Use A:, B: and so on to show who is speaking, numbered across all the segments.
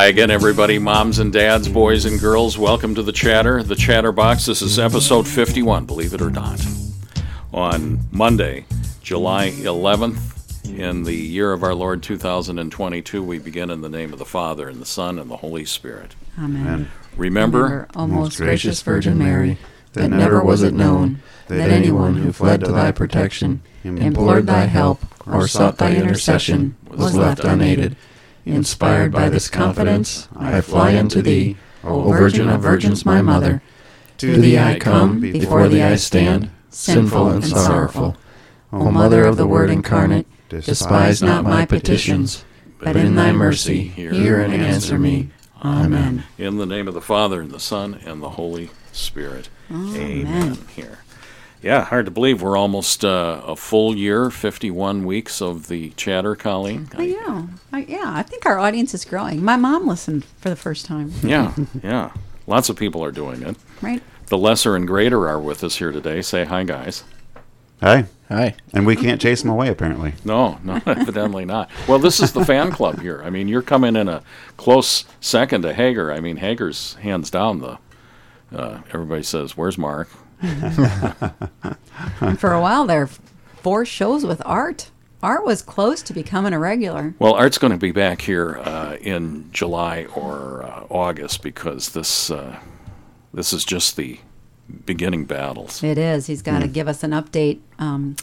A: Hi again, everybody, moms and dads, boys and girls. Welcome to the Chatter, the Chatterbox. This is episode 51, believe it or not. On Monday, July 11th, in the year of our Lord 2022, we begin in the name of the Father, and the Son, and the Holy Spirit.
B: Amen.
A: Remember,
B: O most gracious Virgin Mary, that never was it known that anyone who fled to thy protection, implored thy help, or sought thy intercession, was left unaided. Inspired by this confidence, I fly unto thee, O Virgin of Virgins, my Mother. To thee I come, before thee I stand, sinful and sorrowful. O Mother of the Word incarnate, despise not my petitions, but in thy mercy hear and answer me. Amen.
A: in the name of the Father, and the Son, and the Holy Spirit. Amen. Here. Yeah, hard to believe we're almost uh, a full year, 51 weeks of the Chatter, Colleen.
C: I know. I, yeah, I think our audience is growing. My mom listened for the first time,
A: Yeah, yeah. Lots of people are doing it.
C: right?
A: The lesser and greater are with us here today. Say hi, guys.
D: Hi.
E: Hi.
D: And we can't chase them away, apparently.
A: No, no, evidently not. Well, this is the fan club here. I mean, you're coming in a close second to Hager. I mean, Hager's hands down the. Uh, everybody says, "Where's Mark?"
C: For a while there, four shows with Art. Art was close to becoming a regular.
A: Well, Art's going to be back here uh, in July or uh, August because this uh, this is just the beginning battles.
C: It is. He's got to give us an update um,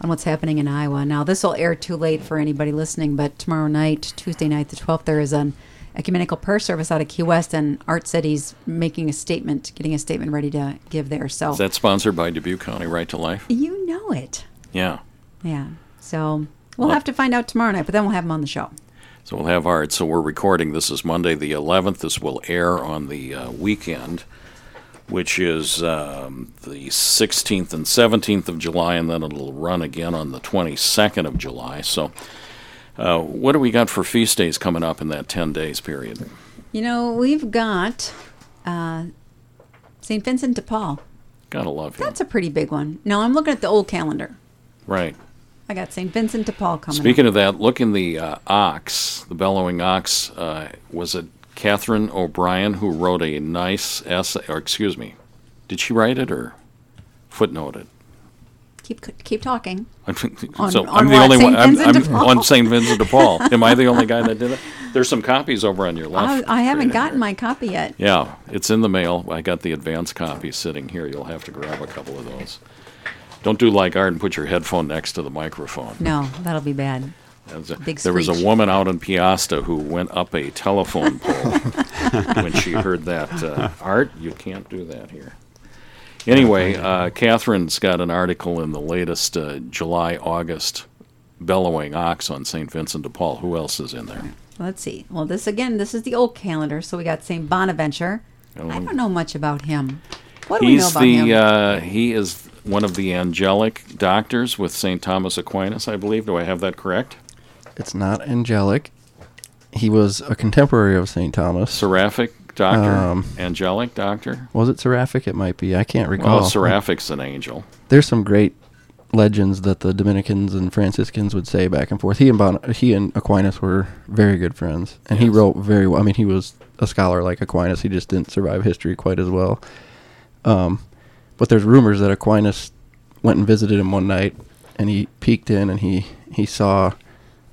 C: on what's happening in Iowa. Now, this will air too late for anybody listening, but tomorrow night, Tuesday night, the 12th, there is an ecumenical prayer service out of Key West, and Art said he's making a statement, getting a statement ready to give there. So
A: Is that sponsored by Dubuque County Right to Life?
C: you know it.
A: Yeah.
C: Yeah. So we'll have to find out tomorrow night, but then we'll have him on the show.
A: So we'll have Art. So we're recording. This is Monday the 11th. This will air on the uh, weekend, which is um, the 16th and 17th of July, and then it'll run again on the 22nd of July. So, uh, what do we got for feast days coming up in that 10 days period?
C: You know, we've got uh, St. Vincent de Paul.
A: Gotta love you.
C: That's a pretty big one. No, I'm looking at the old calendar.
A: right.
C: I got St. Vincent de Paul coming
A: Speaking of that, look in the uh, Ox, the Bellowing Ox. Uh, was it Catherine O'Brien who wrote a nice essay? Or excuse me, did she write it or footnote it?
C: Keep keep talking.
A: so
C: On-
A: I'm the
C: what,
A: only one. I'm, I'm on St. Vincent de Paul. Am I the only guy that did it? There's some copies over on your left.
C: I haven't gotten my copy yet.
A: Yeah, it's in the mail. I got the advance copy sitting here. You'll have to grab a couple of those. Don't do like art and put your headphone next to the microphone.
C: No, that'll be bad.
A: There was a-
C: Big
A: there was a woman out in Peosta who went up a telephone pole when she heard that. Uh, Art, you can't do that here. Anyway, uh, Catherine's got an article in the latest uh, July August bellowing ox on St. Vincent de Paul. Who else is in there?
C: Let's see. Well, this again, this is the old calendar. So we got St. Bonaventure. I don't know much about him. What do we know about
A: the
C: him?
A: uh, he is one of the angelic doctors with St. Thomas Aquinas, I believe. Do I have that correct?
E: It's not angelic. He was a contemporary of St. Thomas.
A: Seraphic doctor,
E: Um,
A: angelic doctor.
E: Was it seraphic? It might be. I can't recall.
A: Well, Seraphic's an angel.
E: There's some great legends that the Dominicans and Franciscans would say back and forth. He and bon- he and Aquinas were very good friends, and he wrote very well. I mean, he was a scholar like Aquinas. He just didn't survive history quite as well. Um, but there's rumors that Aquinas went and visited him one night, and he peeked in and he he saw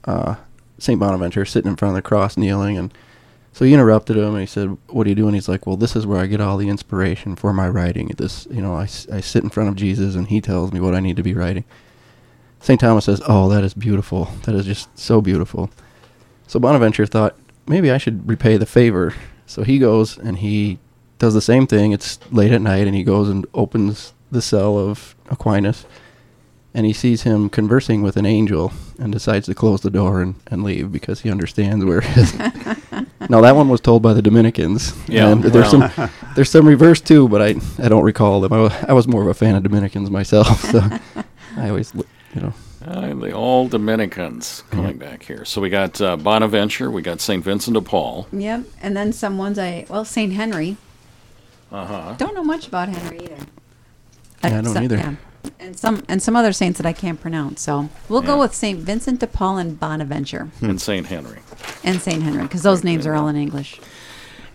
E: uh, Saint Bonaventure sitting in front of the cross, kneeling, and so he interrupted him and he said, "What are you doing?" He's like, "Well, this is where I get all the inspiration for my writing. This, you know, I, I sit in front of Jesus and he tells me what I need to be writing." St. Thomas says, "Oh, that is beautiful. That is just so beautiful." So Bonaventure thought, maybe I should repay the favor. So he goes and he does the same thing. It's late at night and he goes and opens the cell of Aquinas and he sees him conversing with an angel and decides to close the door and, and leave because he understands where his now that one was told by the Dominicans.
A: Yeah,
E: and there's
A: well.
E: some there's some reverse too, but I I don't recall them. I, wa- I was more of a fan of Dominicans myself, so I always you know
A: Uh, the old Dominicans coming back here. So we got uh, Bonaventure, we got St. Vincent de Paul.
C: Yep. And then some ones I well Saint Henry.
A: Uh huh.
C: Don't know much about Henry either.
E: Yeah, I don't
C: Except-
E: either.
C: yeah. And some and some other saints that I can't pronounce. So we'll go with Saint Vincent de Paul and Bonaventure
A: and St. Henry.
C: and Saint Henry because those names are all in English.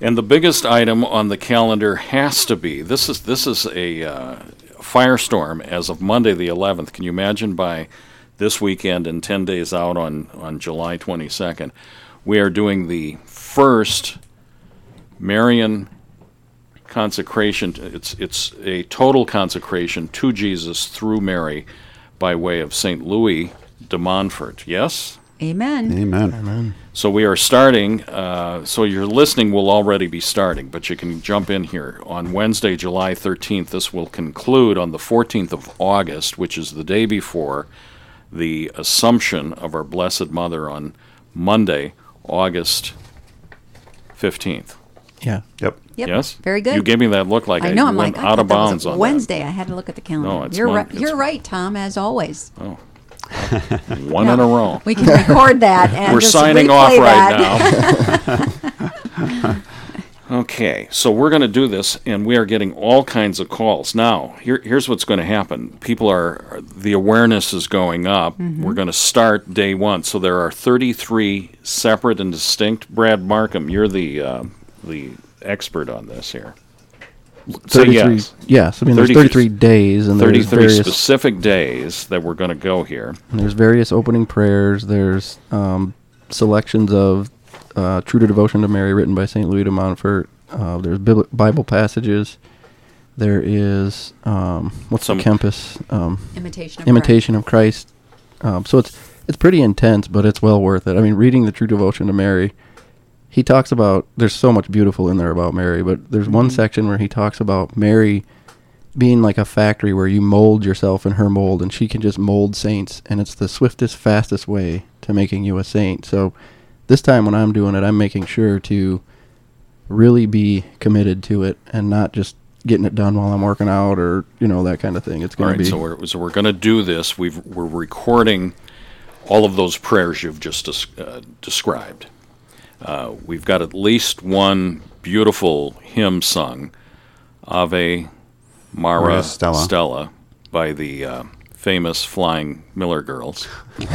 A: And the biggest item on the calendar has to be this is this is a uh, firestorm as of Monday the 11th. Can you imagine by this weekend and 10 days out on on July 22nd, we are doing the first Marian consecration. It's it's a total consecration to Jesus through Mary by way of Saint Louis de Montfort. Yes.
C: Amen.
D: Amen. Amen.
A: So we are starting. Uh, so your listening will already be starting, but you can jump in here on Wednesday, July 13th. This will conclude on the 14th of August, which is the day before the Assumption of our Blessed Mother on Monday, August 15th.
E: Yeah.
D: Yep.
C: Yep.
A: Yes.
C: Very good.
A: You gave me that look like I,
C: I know. I'm
A: went
C: like I
A: out of
C: thought that was
A: bounds on
C: Wednesday. I had to look at the calendar.
A: No, it's
C: you're
A: Mon-
C: right.
A: it's-
C: You're right, Tom. As always.
A: that. One in a row.
C: We can record that and
A: We're
C: just
A: signing off right
C: that.
A: now. okay, so we're going to do this, and we are getting all kinds of calls. Now, here, here's what's going to happen. People are, the awareness is going up.
C: Mm-hmm.
A: We're going to start day one. So there are 33 separate and distinct. Brad Markham, you're the, uh, the expert on this here. Say
E: 33
A: yes.
E: yes i mean there's
A: 33
E: 33 days and there's
A: 33
E: various
A: specific days that we're going to go here.
E: and there's various opening prayers there's um, selections of uh, true to devotion to mary written by st louis de montfort uh, there's bible passages there is um, what's
A: Some-
E: the Kempis um,
C: Imitation of
E: imitation of christ um, so it's it's pretty intense but it's well worth it i mean reading the true devotion to mary he talks about there's so much beautiful in there about Mary, but there's one section where he talks about Mary being like a factory where you mold yourself in her mold and she can just mold saints and it's the swiftest fastest way to making you a saint. So this time when I'm doing it, I'm making sure to really be committed to it and not just getting it done while I'm working out or, you know, that kind of thing. It's going
A: right,
E: to be
A: so we're so we're going to do this. We've we're recording all of those prayers you've just des- uh, described. Uh, we've got at least one beautiful hymn sung, Ave Mara
D: Maria Stella.
A: Stella, by the uh, famous Flying Miller Girls.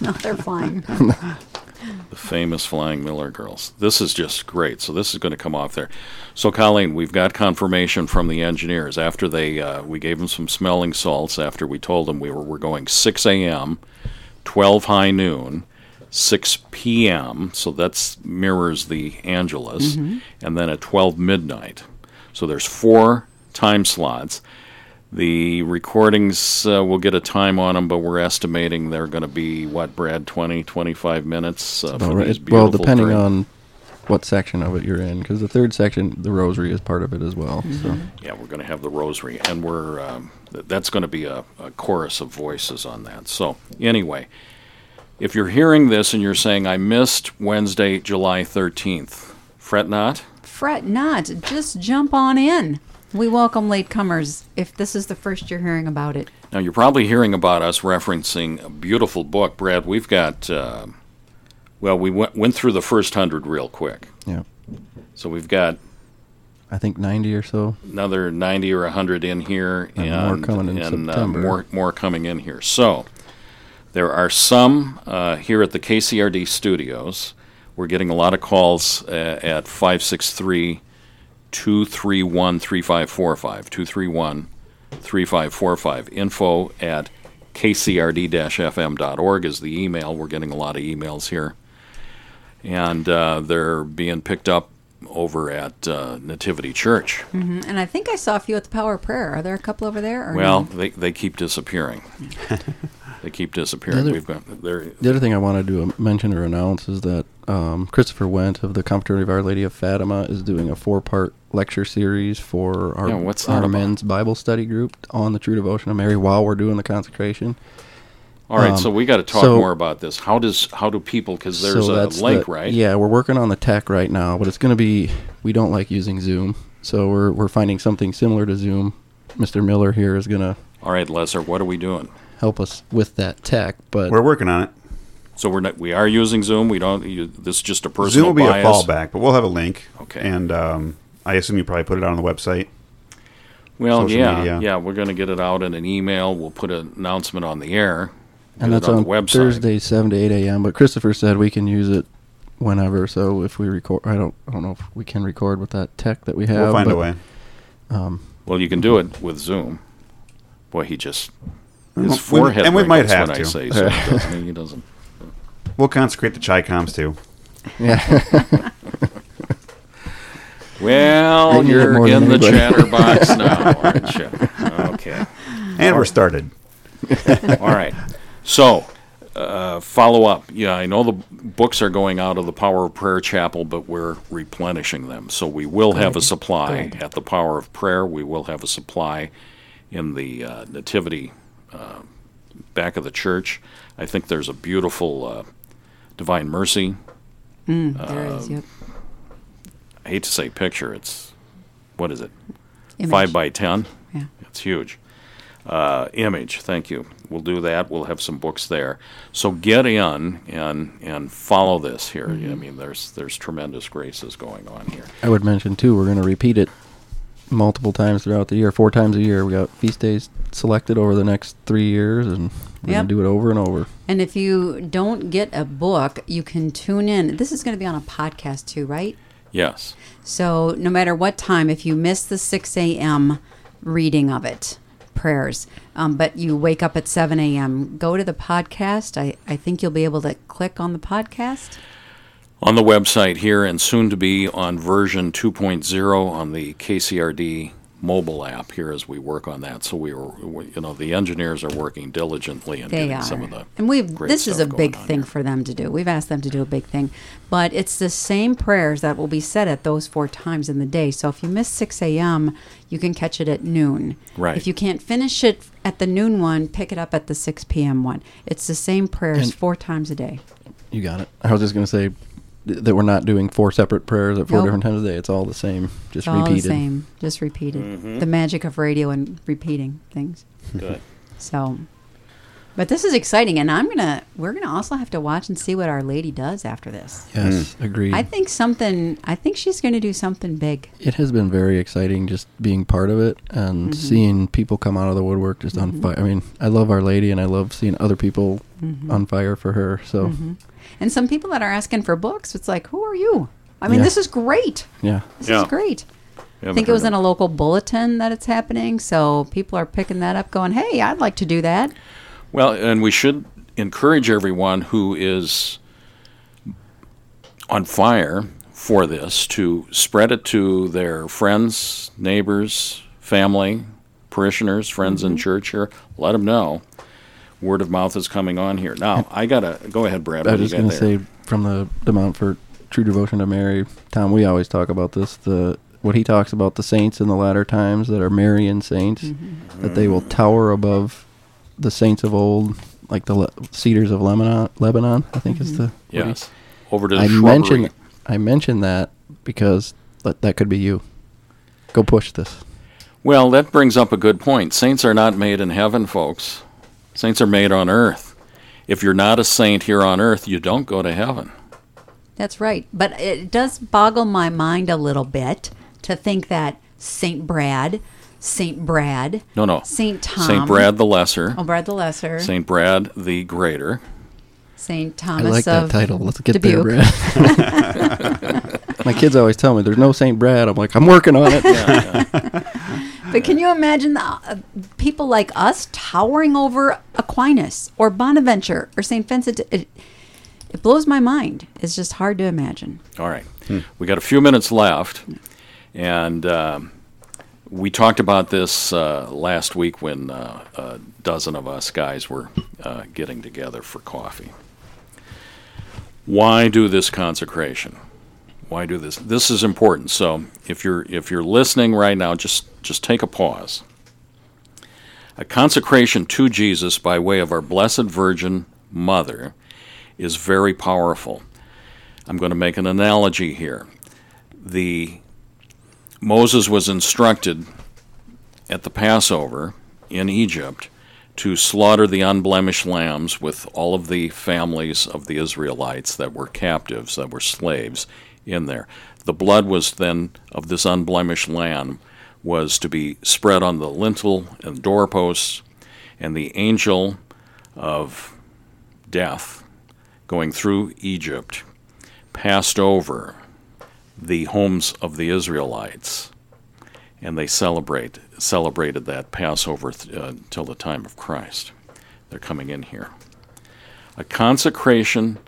C: No, they're flying.
A: The famous Flying Miller Girls. This is just great. So this is going to come off there. So Colleen, we've got confirmation from the engineers after they uh, we gave them some smelling salts after we told them we were we're going 6 a.m., 12 high noon, 6 p.m. So that's mirrors the Angelus, and then at 12 midnight. So there's four time slots. The recordings uh, will get a time on them, but we're estimating they're going to be what, Brad, 20, 25 minutes uh, for
E: right.
A: these
E: It- well, depending
A: prayers.
E: on what section of it you're in because the third section, the rosary is part of it as well. So
A: Yeah, we're going to have the rosary, and we're um, th- that's going to be a, a chorus of voices on that. So anyway, if you're hearing this and you're saying I missed Wednesday, July 13th, fret not.
C: Fret not. Just jump on in. We welcome latecomers if this is the first you're hearing about it.
A: Now you're probably hearing about us referencing a beautiful book, Brad. We've got. Uh, well, we went, went through the first hundred real quick.
E: yeah,
A: So we've got
E: I think 90 or so.
A: another 90 or 100 in here
E: And more coming in
A: and, uh,
E: September.
A: more more coming in here so there are some uh, here at the KCRD studios we're getting a lot of calls uh, at 563 231 3545 231 3545 info at kcrd-fm.org is the email we're getting a lot of emails here and uh, they're being picked up over at uh, Nativity Church.
C: hmm And I think I saw a few at the Power of Prayer. Are there a couple over there? Or
A: Well,
C: no?
A: they, they keep disappearing. they keep disappearing.
E: The other-
A: We've got they're
E: The other thing I wanted to mention or announce is that um, Christopher Went of the Confraternity of Our Lady of Fatima is doing a four-part lecture series for our,
A: Yeah,
E: our men's Bible study group on the True Devotion of Mary while we're doing the consecration.
A: all right.
E: um,
A: so we got to talk
E: so-
A: more about this. How does how do people? Because there's
E: So
A: a link,
E: the-
A: right?
E: Yeah, we're working on the tech right now, but it's going to be. We don't like using Zoom, so we're we're finding something similar to Zoom. Mr. Miller here is going to
A: All right, Lesser. What are we doing?
E: Help us with that tech, but
D: We're working on it.
A: So we're not, we are using Zoom. We don't. You, this is just a personal
D: Zoom will be
A: bias.
D: a fallback, but we'll have a link.
A: Okay.
D: And um, I assume you probably put it on the website.
A: Well,
D: social
A: yeah,
D: media.
A: yeah, we're going to get it out in an email. We'll put an announcement on the air.
E: and that's
A: on,
E: on
A: the website.
E: Thursday, seven to eight a.m. But Christopher said we can use it whenever. So if we record, I don't, I don't know if we can record with that tech that we have.
D: We'll find
E: but,
D: a way.
E: Um,
A: Well, you can do it with Zoom. Boy, he just his
D: Well, we-
A: forehead
D: and we might have
A: when I
D: to.
A: say so. doesn't he? He doesn't.
D: We'll consecrate the chai coms too.
E: yeah.
A: Well,
E: They need it
A: you're in the
E: anybody.
A: chatterbox now, aren't you? Okay.
D: And we're started.
A: All right. So, uh, follow up. Yeah, I know the books are going out of the Power of Prayer Chapel, but we're replenishing them. So we will have a supply at the Power of Prayer. We will have a supply in the uh, Nativity uh, back of the church. I think there's a beautiful uh, Divine Mercy.
C: Mm, there it is.
A: Um,
C: Yep.
A: I hate to say picture. It's what is it?
C: Image.
A: Five by ten.
C: Yeah.
A: It's huge. Uh, image, thank you. We'll do that. We'll have some books there. So get in and and follow this here.
C: Mm-hmm.
A: I mean, there's there's tremendous graces going on here.
E: I would mention too, we're going to repeat it multiple times throughout the year, four times a year. We got feast days selected over the next three years, and we're
C: Yep.
E: going to do it over and over.
C: And if you don't get a book, you can tune in. This is going to be on a podcast too, right?
A: Yes.
C: So no matter what time, if you miss the 6 a.m. reading of it, prayers, um, but you wake up at 7 a.m., go to the podcast. I, I think you'll be able to click on the podcast.
A: On the website here, and soon to be on version 2.0 on the KCRD mobile app here as we work on that. So we were, we, you know, the engineers are working diligently in
C: They
A: getting
C: are.
A: some of the.
C: and we've
A: great
C: this is a big thing
A: here.
C: for them to do. We've asked them to do a big thing, but it's the same prayers that will be said at those four times in the day. So if you miss 6 a.m., you can catch it at noon.
A: Right.
C: If you can't finish it at the noon one, pick it up at the 6 p.m. one. It's the same prayers
E: And-
C: four times a day.
E: You got it. I was just going to say th- that we're not doing four separate prayers at four
C: Nope.
E: different times a day. It's all the same, just
C: It's all
E: repeated.
C: the same, just repeated.
A: Mm-hmm.
C: The magic of radio and repeating things.
A: Good.
C: So, but this is exciting, and I'm gonna we're gonna also have to watch and see what Our Lady does after this.
E: Yes, agreed.
C: I think something. I think she's gonna do something big.
E: it has been very exciting just being part of it and
C: Mm-hmm.
E: seeing people come out of the woodwork just on fire. I mean, I love Our Lady and I love seeing other people
C: Mm-hmm.
E: on fire for her. So,
C: And some people that are asking for books, it's like, who are you? I mean,
E: Yeah.
C: this is great.
E: yeah.
C: This
A: Yeah.
C: is great. I think it was in a local bulletin that it's happening, so people are picking that up, going, "Hey, I'd like to do that."
A: Well, and we should encourage everyone who is on fire for this to spread it to their friends, neighbors, family, parishioners, friends in mm-hmm. church here. Let them know. Word of mouth is coming on here. Now, I got to go ahead, Brad.
E: I
A: What
E: was just gonna
A: there?
E: say from the, the Montfort True Devotion to Mary, Tom, we always talk about this. The what he talks about the saints in the latter times that are Marian saints,
C: Mm-hmm.
E: that they will tower above the saints of old, like the le- cedars of Lebanon. Lebanon, I think is
C: Mm-hmm.
E: the what he-
A: Yes. Over to the
E: I
A: shrubbery.
E: mentioned I mentioned that because that, that could be you. Go push this.
A: Well, that brings up a good point. Saints are not made in heaven, folks. Saints are made on earth. If you're not a saint here on earth, you don't go to heaven.
C: That's right. But it does boggle my mind a little bit to think that Saint Brad, Saint Brad,
A: No, no.
C: Saint Tom,
A: Saint Brad the Lesser,
C: oh Brad the Lesser, Saint,
A: Saint Brad the Greater. St.
C: Thomas
E: I like that
C: of
E: title. Let's get
C: Dubuque.
E: there, Brad. My kids always tell me there's no Saint Brad. I'm like, I'm working on it.
C: But can you imagine the, uh, people like us towering over Aquinas or Bonaventure or Saint Vincent? It, it blows my mind. It's just hard to imagine.
A: All right. We got a few minutes left, and um, we talked about this uh, last week when uh, a dozen of us guys were uh, getting together for coffee. Why do this consecration? Why do this? This is important. So if you're if you're listening right now, just just take a pause. A consecration to Jesus by way of our Blessed Virgin Mother is very powerful. I'm going to make an analogy here. The Moses was instructed at the Passover in Egypt to slaughter the unblemished lambs with all of the families of the Israelites that were captives, that were slaves in there. The blood was then of this unblemished lamb was to be spread on the lintel and doorposts, and the angel of death going through Egypt passed over the homes of the Israelites, and they celebrate celebrated that Passover th- uh, till the time of Christ. They're coming in here. A consecration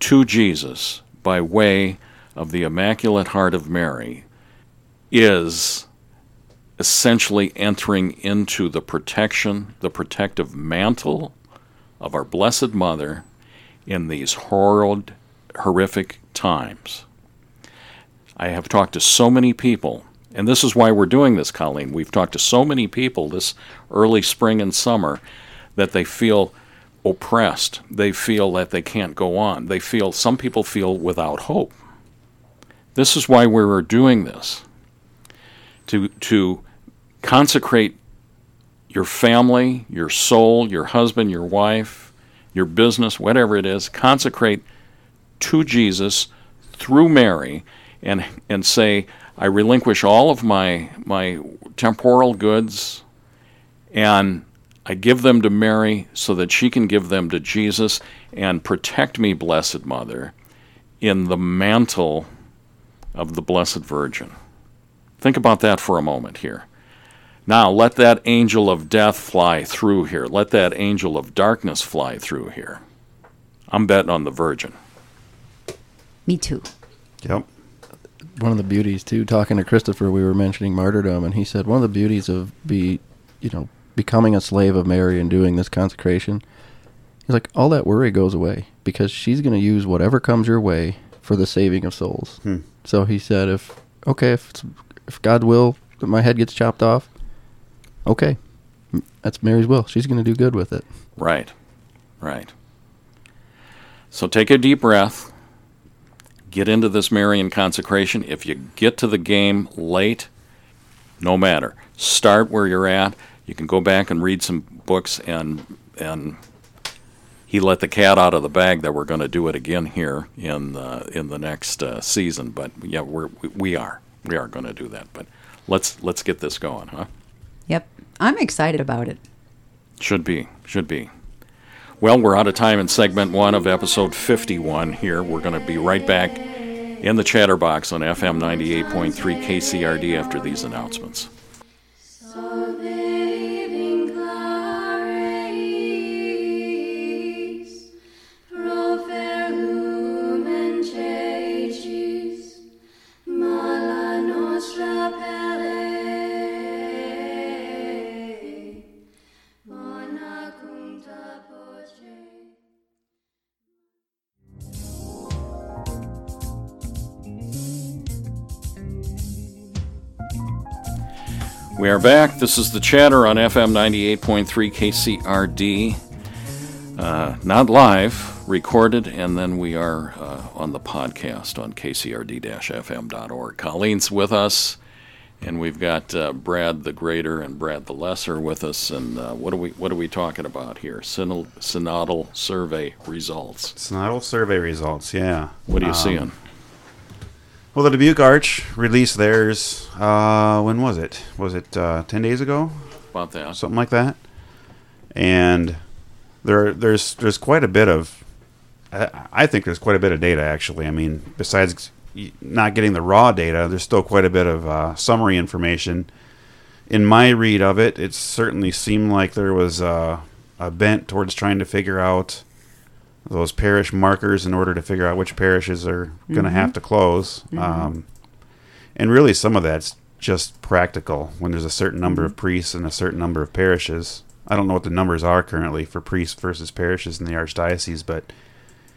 A: to Jesus by way of the Immaculate Heart of Mary is essentially entering into the protection, the protective mantle of our Blessed Mother in these horrid, horrific times. I have talked to so many people, and this is why we're doing this, Colleen. We've talked to so many people this early spring and summer that they feel oppressed. They feel that they can't go on. They feel, some people feel without hope. This is why we're doing this to, to consecrate your family, your soul, your husband, your wife, your business, whatever it is, consecrate to Jesus through Mary and and say, I relinquish all of my my temporal goods and I give them to Mary so that she can give them to Jesus and protect me, Blessed Mother, in the mantle of the Blessed Virgin. Think about that for a moment here. Now, let that angel of death fly through here. Let that angel of darkness fly through here. I'm betting on the Virgin.
C: Me too.
D: Yep.
E: one of the beauties too talking to christopher we were mentioning martyrdom and he said one of the beauties of be you know becoming a slave of mary and doing this consecration he's like all that worry goes away because she's going to use whatever comes your way for the saving of souls
D: Hmm.
E: so he said if okay if it's, if god will that my head gets chopped off okay that's mary's will she's going to do good with it
A: Right, right. So take a deep breath. Get into this Marian consecration. If you get to the game late, no matter. Start where you're at. You can go back and read some books and and he let the cat out of the bag that we're going to do it again here in uh, in the next uh, season. But yeah, we're we, we are we are going to do that. But let's let's get this going, huh?
C: Yep. I'm excited about it.
A: Should be, should be. Well, we're out of time in segment one of episode 51 here. We're going to be right back in the chatterbox on FM 98.3 KCRD after these announcements.
F: Solving
A: We are back. This is the chatter on FM 98.3 KCRD. Uh, not live, recorded, and then we are uh, on the podcast on kcrd-fm.org. Colleen's with us, and we've got uh, Brad the Greater and Brad the Lesser with us. And uh, what are we what are we talking about here? Synod- synodal survey results.
D: Synodal survey results, yeah.
A: What are you
D: Um,
A: seeing?
D: Well, the Dubuque Arch released theirs. Uh, when was it? Was it uh, ten days ago?
A: About that.
D: something like that. And there, there's there's quite a bit of, I, I think there's quite a bit of data actually. I mean, besides not getting the raw data, there's still quite a bit of uh, summary information. In my read of it, it certainly seemed like there was uh, a bent towards trying to figure out those parish markers in order to figure out which parishes are going to have to close. Um, and really, some of that's just practical when there's a certain number of priests and a certain number of parishes. I don't know what the numbers are currently for priests versus parishes in the archdiocese, but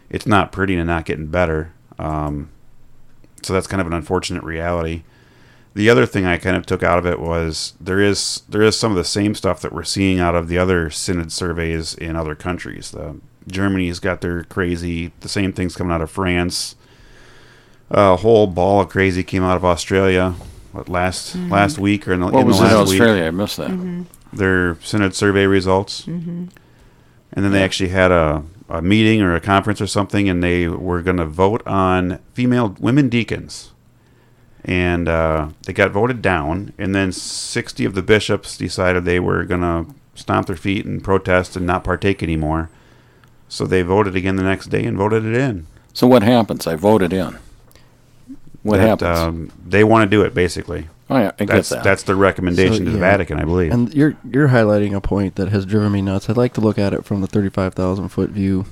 D: it's not pretty and not getting better. Um, so that's kind of an unfortunate reality. The other thing I kind of took out of it was there is there is some of the same stuff that we're seeing out of the other synod surveys in other countries. The, Germany's got their crazy, the same things coming out of France. A whole ball of crazy came out of Australia. What last last week or in the,
A: What
D: in
A: was
D: the
A: in
D: last week?
A: Australia? I missed that.
C: Mm-hmm.
D: their synod survey results. Mm-hmm. And then they actually had a, a meeting or a conference or something, and they were going to vote on female women deacons. and uh, they got voted down. And then 60 of the bishops decided they were going to stomp their feet and protest and not partake anymore. So they voted again the next day and voted it in.
A: So what happens? I voted in. What
D: That,
A: happens?
D: Um, they want to do it, basically.
A: oh yeah, I get
D: That's
A: that.
D: that's the recommendation
E: So,
D: to the
E: yeah.
D: Vatican, I believe.
E: And you're you're highlighting a point that has driven me nuts. I'd like to look at it from the thirty-five thousand foot view,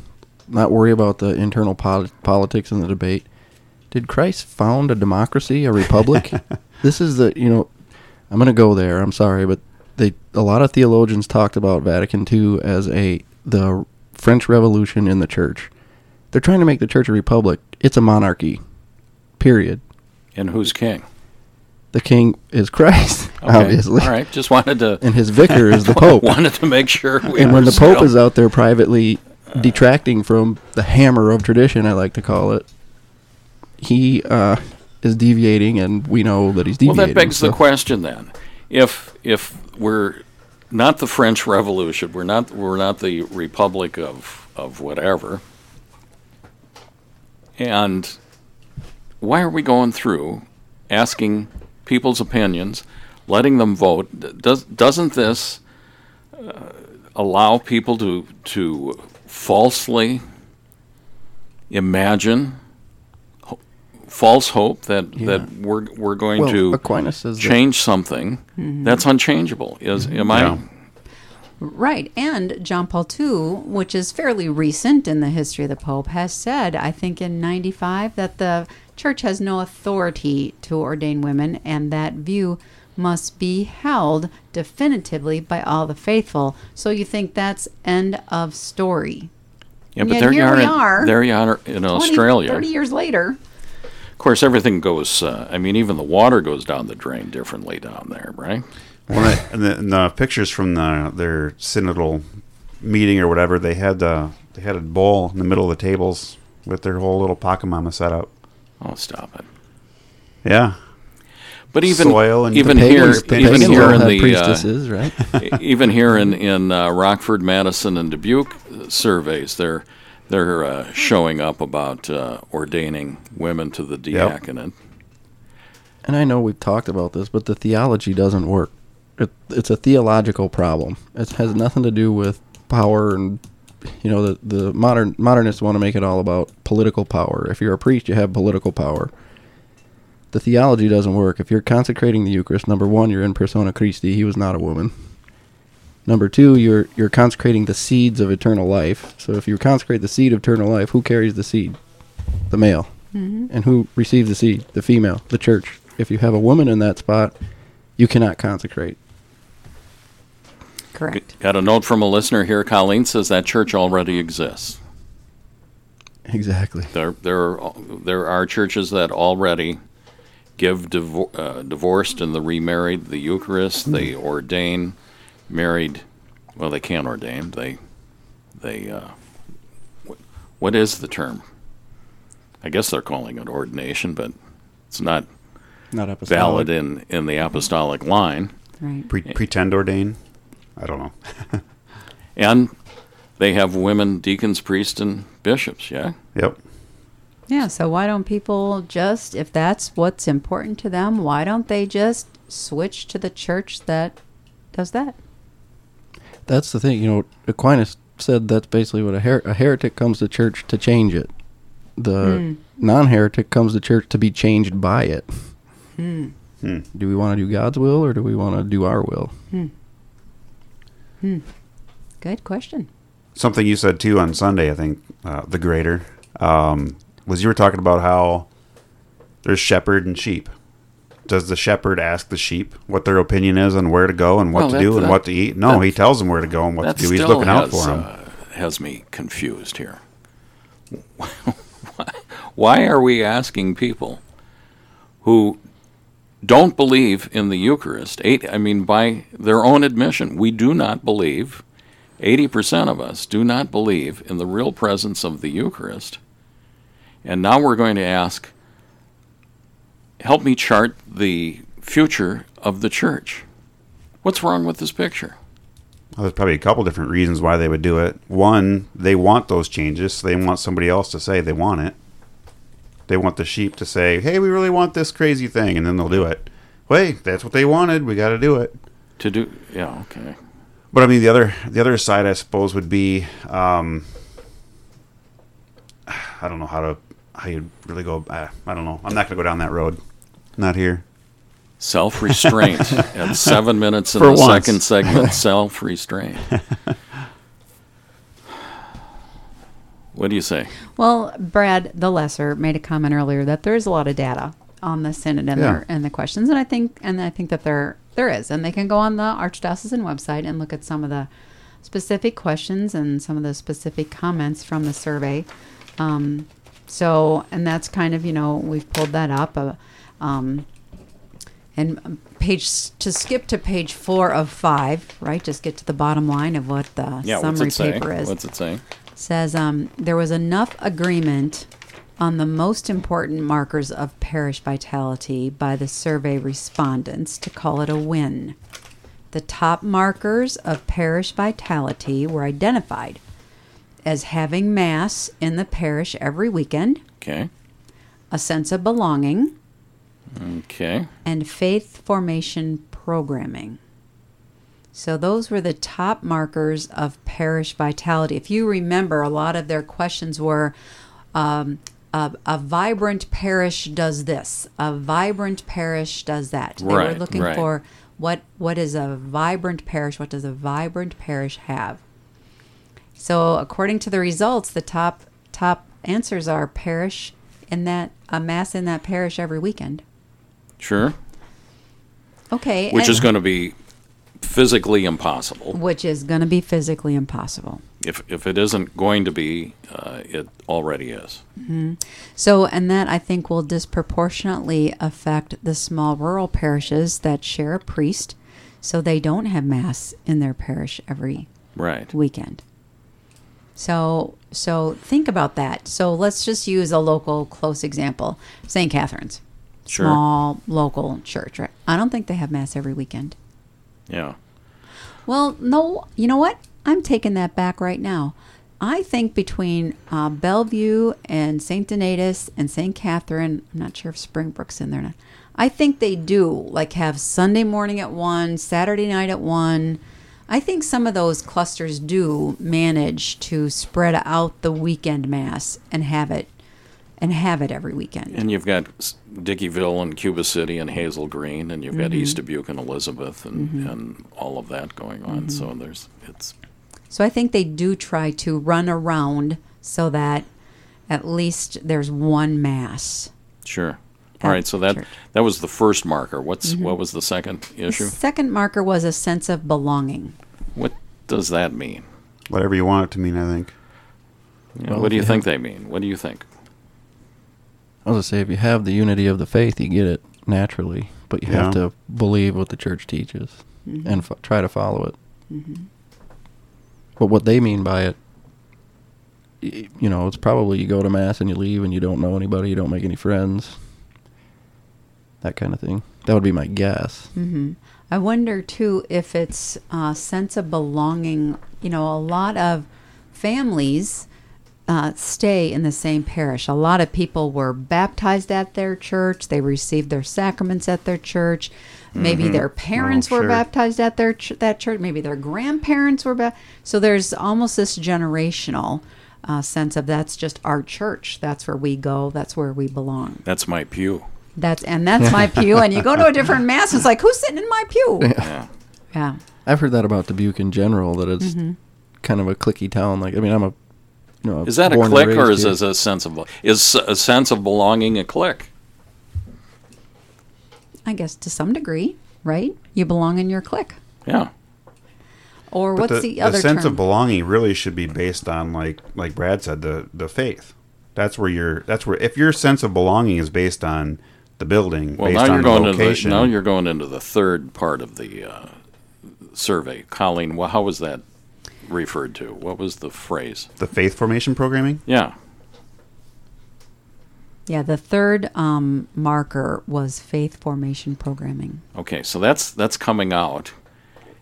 E: not worry about the internal pol- politics in the debate. Did Christ found a democracy, a republic? this is the you know, I'm gonna go there. I'm sorry, but they a lot of theologians talked about Vatican II as a the French Revolution in the church. They're trying to make the church a republic. It's a monarchy. Period.
A: and who's king?
E: The king is Christ,
A: Okay.
E: obviously,
A: All right. Just wanted to.
E: and his vicar is the Pope.
A: wanted to make sure.
E: And when the. Pope is out there privately detracting from the hammer of tradition, I like to call it, he uh, is deviating, and we know that he's deviating.
A: Well, that begs the question then. If if we're not the French Revolution, we're not we're not the Republic of of whatever, and why are we going through asking people's opinions, letting them vote? Does doesn't this uh, allow people to to falsely imagine? Ho- False hope that, that we're we're going
E: Well,
A: to
E: Aquinas says that-
A: change something mm-hmm. that's unchangeable. Is mm-hmm. am I?
D: Yeah.
C: Right. And John Paul II, which is fairly recent in the history of the Pope, has said, I think in 95, that the church has no authority to ordain women, and that view must be held definitively by all the faithful. So you think that's end of story.
A: Yeah, but
C: Yet
A: there you are.
C: we
A: in,
C: are,
A: There you are in
C: 20,
A: Australia.
C: 30 years later.
A: Of course, everything goes. Uh, I mean, even the water goes down the drain differently down there, right?
D: Well, that- and, the, and the pictures from the, their synodal meeting or whatever, they had uh, they had a bowl in the middle of the tables with their whole little Pachamama set up.
A: Oh, stop it!
D: Yeah,
A: But even
D: Soil and
A: even
D: the
A: here,
E: Pagans,
A: even
E: pagans
A: here in
E: have
A: the uh,
E: priestesses, right?
A: even here in in uh, Rockford, Madison, and Dubuque uh, surveys, they're they're uh, showing up about uh, ordaining women to the diaconate.
E: and I know we've talked about this, but the theology doesn't work. It, it's a theological problem. It has nothing to do with power and you know the the modern modernists want to make it all about political power. If you're a priest, you have political power. The theology doesn't work. If you're consecrating the Eucharist, number one, you're in persona Christi. He was not a woman. Number two, you're you're consecrating the seeds of eternal life. So if you consecrate the seed of eternal life, who carries the seed? The male. And who receives the seed? The female, the church. If you have a woman in that spot, you cannot consecrate.
C: Correct.
A: Got a note from a listener here. Colleen says that church already exists.
E: Exactly.
A: There, there, are, there are churches that already give divor- uh, divorced and the remarried the Eucharist. They ordain married. Well, they can't ordain. They, they. Uh, what, what is the term? I guess they're calling it ordination, but it's not
E: Not apostolic.
A: valid in in the apostolic line.
C: Right.
D: Pre- pretend ordain. I don't know.
A: And they have women deacons, priests, and bishops. Yeah.
D: Yep.
C: Yeah, so why don't people just, if that's what's important to them, why don't they just switch to the church that does that?
E: That's the thing. You know, Aquinas said that's basically what a, her- a heretic comes to church to change it. The non-heretic comes to church to be changed by it.
D: Hmm.
E: Do we want to do God's will or do we want to do our will?
C: Good question.
D: Something you said too on Sunday, I think, uh, the greater, um, was you were talking about how there's shepherd and sheep. Does the shepherd ask the sheep what their opinion is on where to go and what
A: Well,
D: to do and
A: that-
D: what to eat? No, he tells them where to go and what to do. He's looking out for them.
A: Uh, has me confused here. Why are we asking people who don't believe in the Eucharist? Eight, I mean, by their own admission, we do not believe. Eighty percent of us do not believe in the real presence of the Eucharist. And now we're going to ask, help me chart the future of the church. What's wrong with this picture?
D: Well, there's probably a couple different reasons why they would do it. One, they want those changes. So they want somebody else to say they want it. They want the sheep to say, "Hey, we really want this crazy thing," and then they'll do it. Wait, that's what they wanted. We got to do it.
A: To do, yeah, okay.
D: But I mean, the other the other side, I suppose, would be um, I don't know how to how you really go. Uh, I don't know. I'm not going to go down that road. Not here.
A: Self restraint at seven minutes in
D: For
A: the
D: once.
A: second segment. Self restraint. what do you say?
C: Well, Brad the Lesser made a comment earlier that there is a lot of data on the synod and
D: Yeah.
C: their and the questions, and I think and I think that there there is, and they can go on the archdiocesan website and look at some of the specific questions and some of the specific comments from the survey. Um, so, and that's kind of you know we've pulled that up. Uh, um, and um, page to skip to page four of five, right? Just get to the bottom line of what the
A: Yeah,
C: summary
A: say?
C: paper is
A: What's it say?
C: says um, there was enough agreement on the most important markers of parish vitality by the survey respondents to call it a win. The top markers of parish vitality were identified as having Mass in the parish every weekend,
A: Okay.
C: a sense of belonging,
A: Okay.
C: and faith formation programming. So those were the top markers of parish vitality. If you remember, a lot of their questions were um, a, a vibrant parish does this, a vibrant parish does that. They were
A: Right,
C: looking
A: right.
C: for what what is a vibrant parish? What does a vibrant parish have? So according to the results, the top top answers are parish in that a mass in that parish every weekend.
A: Sure.
C: Okay,
A: Which
C: and-
A: is going to be physically impossible.
C: which is going to be physically impossible.
A: If if it isn't going to be, uh, it already is. Hmm.
C: So, and that I think will disproportionately affect the small rural parishes that share a priest, so they don't have mass in their parish every
A: Right.
C: weekend. So, so think about that. So let's just use a local close example, St. Catherine's,
A: Sure.
C: small local church. Right? I don't think they have mass every weekend.
A: Yeah.
C: Well, no, you know what? I'm taking that back right now. I think between uh, Bellevue and St. Donatus and St. Catherine, I'm not sure if Springbrook's in there or not. I think they do like have Sunday morning at one, Saturday night at one. I think some of those clusters do manage to spread out the weekend mass and have it and have it every weekend.
A: And you've got Dickeyville and Cuba City and Hazel Green, and you've got
C: Mm-hmm.
A: East Dubuque and Elizabeth, and, and all of that going on. So
C: Mm-hmm.
A: there's it's
C: So I think they do try to run around so that at least there's one mass.
A: sure.
C: At
A: All right. So that
C: church. Mm-hmm.
A: that was the first marker. What's what was the second
C: The
A: issue?
C: second marker was a sense of belonging.
A: What does that mean?
D: Whatever you want it to mean, I think.
A: You know,
E: Well,
A: what do you
E: you
A: think they mean? What do you think?
E: I was gonna say if you have the unity of the faith, you get it naturally, but you have to believe what the church teaches and f- try to follow it. But what they mean by it, you know, it's probably you go to mass and you leave and you don't know anybody, you don't make any friends, that kind of thing. That would be my guess.
C: hmm I wonder too if it's a sense of belonging. You know, a lot of families uh, stay in the same parish. A lot of people were baptized at their church. They received their sacraments at their church. Maybe their parents
D: Oh,
C: were
D: sure.
C: baptized at their ch- that church. Maybe their grandparents were. baptized. so there's almost this generational uh, sense of that's just our church. That's where we go. That's where we belong.
A: That's my pew.
C: That's and that's my pew. And you go to a different mass, it's like who's sitting in my pew?
A: Yeah.
C: Yeah.
E: I've heard that about Dubuque in general, that it's
C: Mm-hmm.
E: kind of a clicky town. Like, I mean, I'm a, you know,
A: Is that a click or
E: raised
A: is it a sense of is a sense of belonging a click?
C: I guess to some degree, right? You belong in your clique.
A: Yeah.
C: Or
D: But
C: what's the, other the
D: sense
C: term?
D: of belonging really should be based on like like Brad said the the faith. That's where your that's where if your sense of belonging is based on the building,
A: Well,
D: based
A: now
D: on
A: you're
D: the
A: going into the, now you're going into the third part of the uh, survey. Colleen, well, how was that referred to? What was the phrase?
D: the faith formation programming.
A: Yeah.
C: yeah, the third um, marker was faith formation programming.
A: Okay, so that's that's coming out,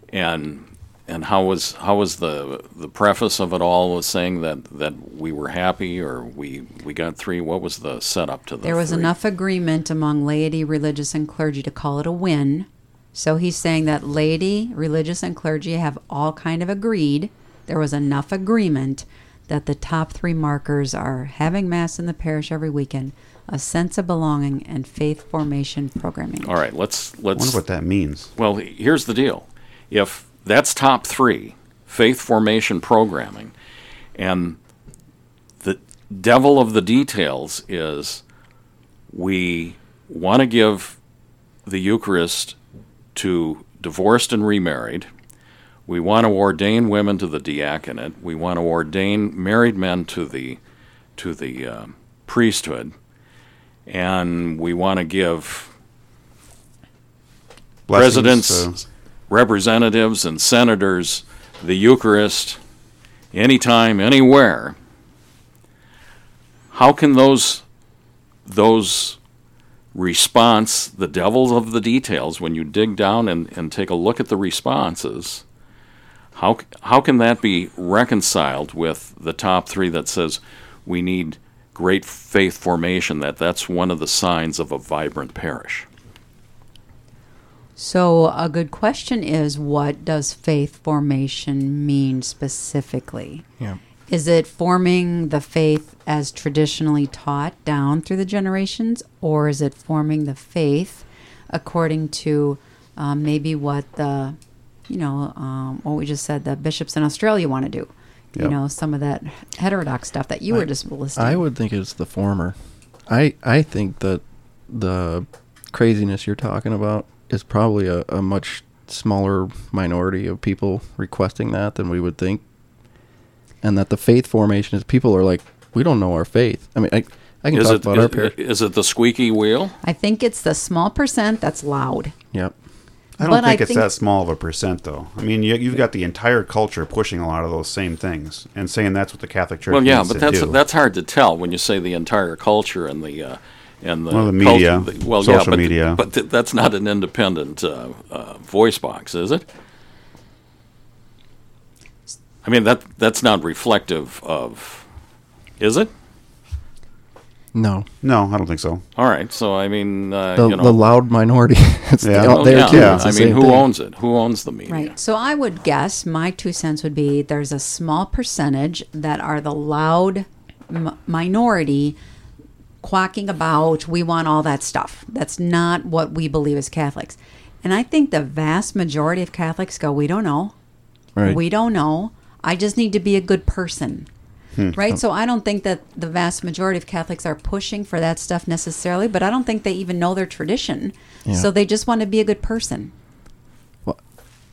A: and and how was how was the the preface of it all was saying that that we were happy or we we got three. What was the setup to the?
C: There was
A: three?
C: enough agreement among laity, religious, and clergy to call it a win. So he's saying that laity, religious, and clergy have all kind of agreed. There was enough agreement that the top three markers are having mass in the parish every weekend, a sense of belonging, and faith formation programming.
A: All right, let's let's.
D: wonder what that means.
A: Well, here's the deal. If that's top three, faith formation programming, and the devil of the details is we want to give the Eucharist to divorced and remarried. We want to ordain women to the diaconate. We want to ordain married men to the to the uh, priesthood, and we want to give
D: Blessings,
A: presidents, representatives, and senators the Eucharist anytime, anywhere. How can those those response, the devils of the details, when you dig down and, and take a look at the responses, how how can that be reconciled with the top three that says we need great faith formation? That that's one of the signs of a vibrant parish.
C: So, a good question is what does faith formation mean specifically?
E: Yeah.
C: Is it forming the faith as traditionally taught down through the generations, or is it forming the faith according to um, maybe what the, you know, um, what we just said the bishops in Australia want to do? You know, some of that heterodox stuff that you were just listing.
E: I would think it's the former. I I think that the craziness you're talking about is probably a, a much smaller minority of people requesting that than we would think. And that the faith formation is people are like, we don't know our faith. I mean, I, I can
A: Is
E: talk
A: it,
E: about our
A: is,
E: parish.
A: is it the squeaky wheel?
C: I think it's the small percent that's loud.
E: Yep.
D: I don't
C: But I
D: think it's
C: think-
D: that small of a percent, though. I mean, you, you've got the entire culture pushing a lot of those same things and saying that's what the Catholic Church
A: Well, yeah,
D: needs
A: but
D: to
A: that's
D: do.
A: that's hard to tell when you say the entire culture and the uh, and the,
D: Well, the
A: culture-
D: media,
A: the- well, yeah, but,
D: media.
A: but th- that's not an independent uh, uh, voice box, is it? I mean that that's not reflective of, is it?
E: No.
D: no, I don't think so.
A: All right, so I mean, uh,
E: The,
A: you know,
E: the loud minority. it's
D: Yeah.
E: the-
A: well, yeah,
D: yeah.
E: It's
A: I mean, who
E: thing.
A: owns it? Who owns the media?
C: Right. So I would guess my two cents would be there's a small percentage that are the loud m- minority quacking about we want all that stuff. That's not what we believe as Catholics. And I think the vast majority of Catholics go, we don't know.
E: Right.
C: We don't know. I just need to be a good person.
E: Hmm.
C: Right? So I don't think that the vast majority of Catholics are pushing for that stuff necessarily, but I don't think they even know their tradition.
E: Yeah.
C: So they just want to be a good person.
E: Well,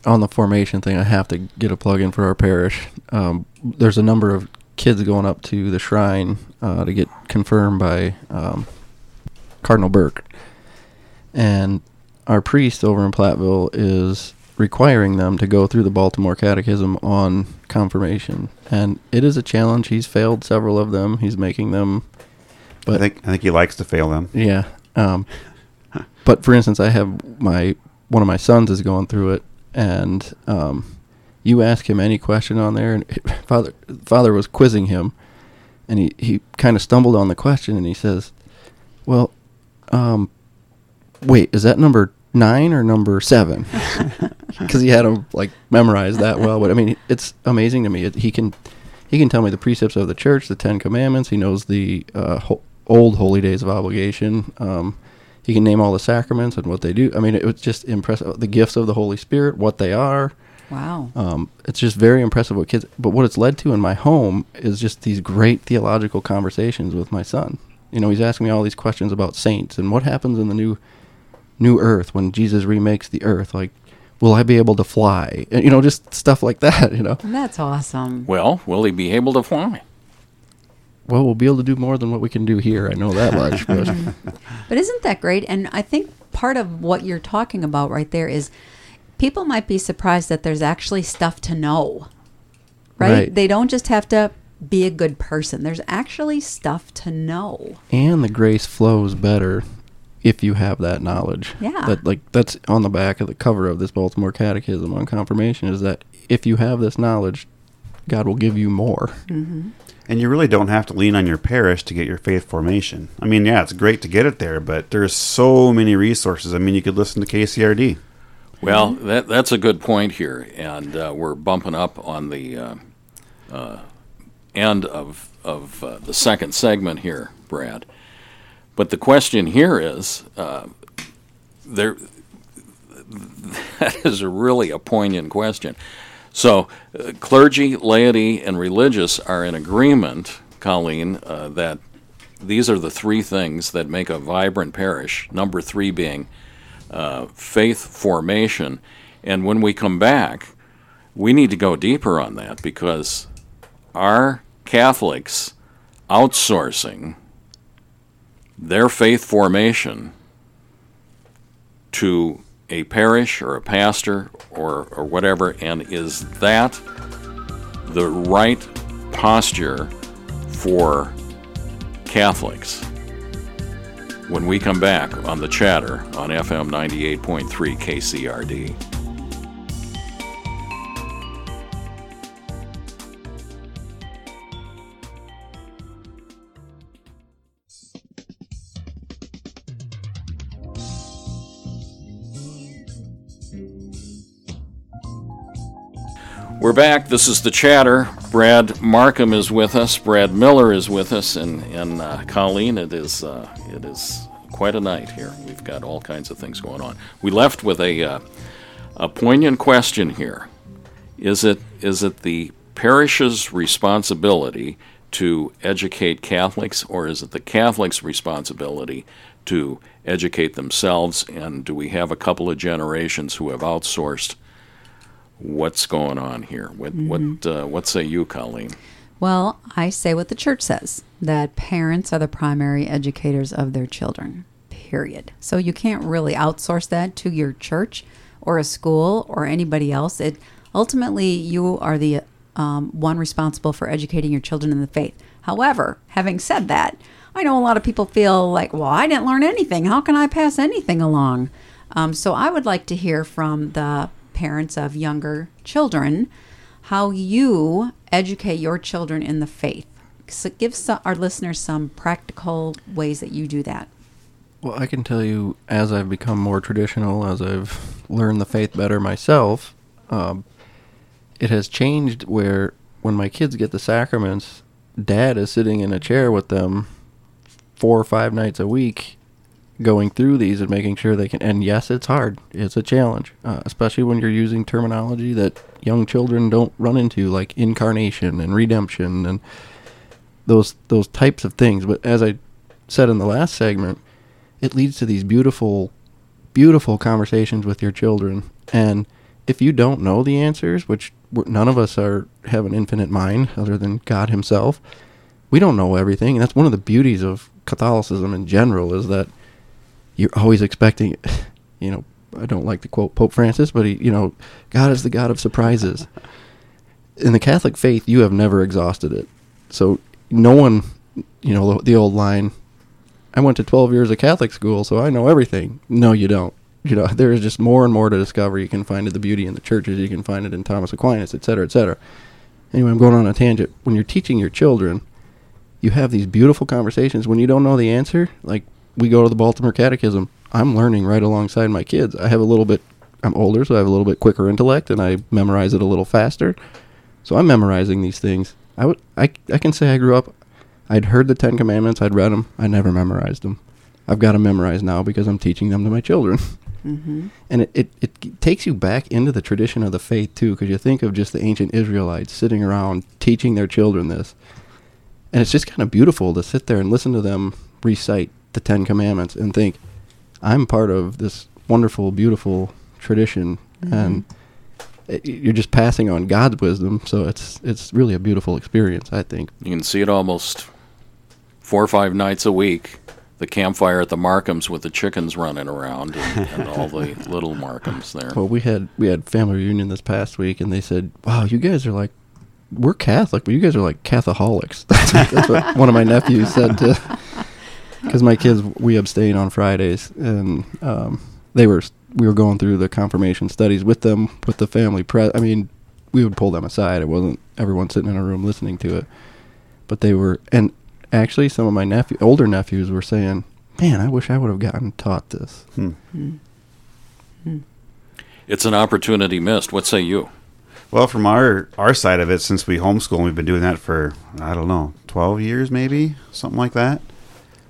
E: on the formation thing, I have to get a plug in for our parish. Um, there's a number of kids going up to the shrine uh, to get confirmed by um, Cardinal Burke, and our priest over in Platteville is requiring them to go through the Baltimore Catechism on confirmation, and it is a challenge. He's failed several of them. He's making them, but
D: I think I think he likes to fail them.
E: yeah. Um, but for instance, I have my one of my sons is going through it, and um, you ask him any question on there, and father father was quizzing him, and he he kind of stumbled on the question, and he says, "Well, um, wait, is that number nine or number seven? Because he had him like memorized that well. But I mean, it's amazing to me. He can he can tell me the precepts of the church, the Ten Commandments. He knows the uh, ho- old holy days of obligation. Um, he can name all the sacraments and what they do. I mean, it was just impressive. The gifts of the Holy Spirit, what they are.
C: Wow.
E: Um, it's just very impressive what kids. But what it's led to in my home is just these great theological conversations with my son. You know, he's asking me all these questions about saints and what happens in the new new earth when Jesus remakes the earth. Like, will I be able to fly? And, you know, just stuff like that. You know,
C: That's awesome.
A: Well, will he be able to fly?
E: well, we'll be able to do more than what we can do here. I know that much. But
C: But isn't that great? And I think part of what you're talking about right there is people might be surprised that there's actually stuff to know. Right?
E: Right.
C: They don't just have to be a good person. There's actually stuff to know.
E: and the grace flows better if you have that knowledge.
C: Yeah.
E: That like that's on the back of the cover of this Baltimore Catechism on confirmation is that if you have this knowledge, God will give you more. Mm-hmm.
D: And you really don't have to lean on your parish to get your faith formation. I mean, yeah, it's great to get it there, but there's so many resources. I mean, you could listen to KCRD.
A: Well, that, that's a good point here, and uh, we're bumping up on the uh, uh, end of, of uh, the second segment here, Brad. But the question here is, uh, there, that is really a poignant question. So, uh, clergy, laity, and religious are in agreement, Colleen, that these are the three things that make a vibrant parish. Number three being uh, faith formation. And when we come back, we need to go deeper on that because our Catholics outsourcing their faith formation to a parish or a pastor or, or whatever, and is that the right posture for Catholics? When we come back on the chatter on FM 98.3 KCRD. We're back. This is the chatter. Brad Markham is with us. Brad Miller is with us, and and uh, Colleen. It is uh, it is quite a night here. We've got all kinds of things going on. We left with a uh, a poignant question here. Is it is it the parish's responsibility to educate Catholics, or is it the Catholics' responsibility to educate themselves? And do we have a couple of generations who have outsourced what's going on here? What what uh, what say you, Colleen?
C: Well, I say what the church says that parents are the primary educators of their children, period. So you can't really outsource that to your church or a school or anybody else. It ultimately you are the um, one responsible for educating your children in the faith. However, having said that, I know a lot of people feel like, well, I didn't learn anything. How can I pass anything along? Um, so I would like to hear from the parents of younger children how you educate your children in the faith. So give some, our listeners some practical ways that you do that.
E: Well, I can tell you, as I've become more traditional, as I've learned the faith better myself, um, it has changed where when my kids get the sacraments, dad is sitting in a chair with them four or five nights a week going through these and making sure they can. And yes, it's hard. It's a challenge, uh, especially when you're using terminology that young children don't run into, like incarnation and redemption and those those types of things. But as I said in the last segment, it leads to these beautiful, beautiful conversations with your children. And if you don't know the answers, which none of us are have an infinite mind other than God Himself, we don't know everything. And that's one of the beauties of Catholicism in general is that you're always expecting, you know, I don't like to quote Pope Francis, but he, you know, God is the God of surprises. In the Catholic faith, you have never exhausted it. So no one, you know, the, the old line, I went to 12 years of Catholic school, so I know everything. No, you don't. You know, there is just more and more to discover. You can find it the beauty in the churches, you can find it in Thomas Aquinas, et cetera, et cetera. Anyway, I'm going on a tangent. When you're teaching your children, you have these beautiful conversations. When you don't know the answer, like we go to the Baltimore Catechism, I'm learning right alongside my kids. I have a little bit, I'm older, so I have a little bit quicker intellect, and I memorize it a little faster. So I'm memorizing these things. I would, I, I can say I grew up. I'd heard the Ten Commandments. I'd read them. I never memorized them. I've got to memorize now because I'm teaching them to my children.
C: Mm-hmm.
E: And it, it, it takes you back into the tradition of the faith too, because you think of just the ancient Israelites sitting around teaching their children this, and it's just kind of beautiful to sit there and listen to them recite the Ten Commandments and think, I'm part of this wonderful, beautiful tradition, mm-hmm. and it, you're just passing on God's wisdom. So it's it's really a beautiful experience, I think.
A: You can see it almost four or five nights a week. The campfire at the Markhams with the chickens running around and, and all the little Markhams there.
E: Well, we had we had family reunion this past week, and they said, "Wow, you guys are like, we're Catholic, but you guys are like Catholics." That's what one of my nephews said to, because my kids we abstain on Fridays, and um, they were we were going through the confirmation studies with them with the family. Pre- I mean, we would pull them aside. It wasn't everyone sitting in a room listening to it, but they were. And actually, some of my nephew, older nephews, were saying, "Man, I wish I would have gotten taught this." Hmm. Hmm. Hmm.
A: It's an opportunity missed. What say you?
D: Well, from our our side of it, since we homeschool, we've been doing that for I don't know, twelve years, maybe something like that.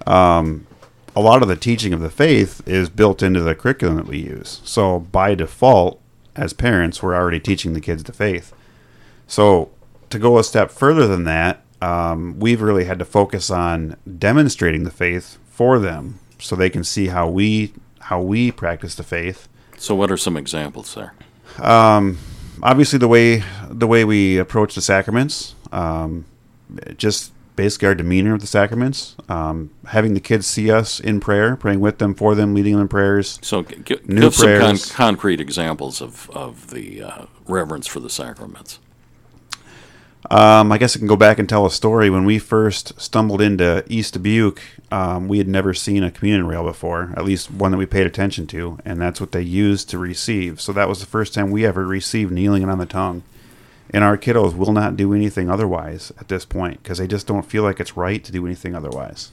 D: Um, a lot of the teaching of the faith is built into the curriculum that we use. So by default, as parents, we're already teaching the kids the faith. So to go a step further than that, um, we've really had to focus on demonstrating the faith for them, so they can see how we how we practice the faith
A: So, what are some examples there?
D: obviously the way the way we approach the sacraments um, just basically our demeanor of the sacraments. Um, having the kids see us in prayer praying with them for them leading them in prayers.
A: So, g- give some con- concrete examples of, of the uh, reverence for the sacraments.
D: um, i guess i can go back and tell a story. When we first stumbled into east dubuque um, we had never seen a communion rail before at least one that we paid attention to and that's what they used to receive. So that was the first time we ever received kneeling and on the tongue and our kiddos will not do anything otherwise at this point because they just don't feel like it's right to do anything otherwise.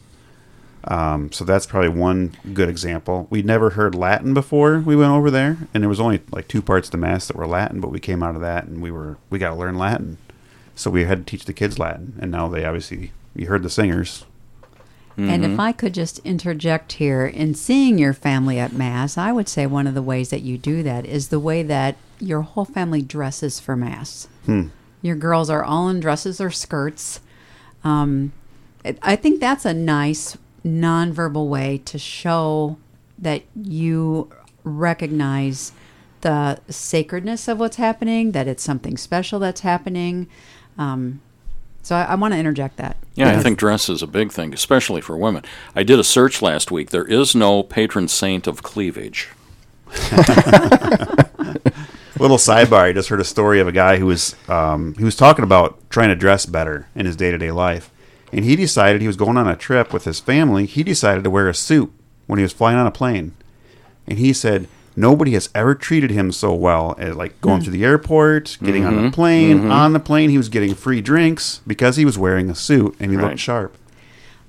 D: Um, so that's probably one good example. We'd never heard Latin before we went over there, and there was only like two parts of the mass that were Latin, but we came out of that and we were we got to learn Latin, so we had to teach the kids Latin, and now they obviously you heard the singers.
C: And if I could just interject here, in seeing your family at Mass, I would say one of the ways that you do that is the way that your whole family dresses for Mass. Your girls are all in dresses or skirts. Um, it- I think that's a nice nonverbal way to show that you recognize the sacredness of what's happening, that it's something special that's happening. Um, so I, I want to interject that.
A: Yeah, I think dress is a big thing, especially for women. I did a search last week. There is no patron saint of cleavage.
D: Little sidebar: I just heard a story of a guy who was um, he was talking about trying to dress better in his day to day life, and he decided he was going on a trip with his family. He decided to wear a suit when he was flying on a plane, and he said nobody has ever treated him so well as like going hmm. to the airport, getting on the mm-hmm. plane. Mm-hmm. On the plane, he was getting free drinks because he was wearing a suit and he
A: Right.
D: looked sharp.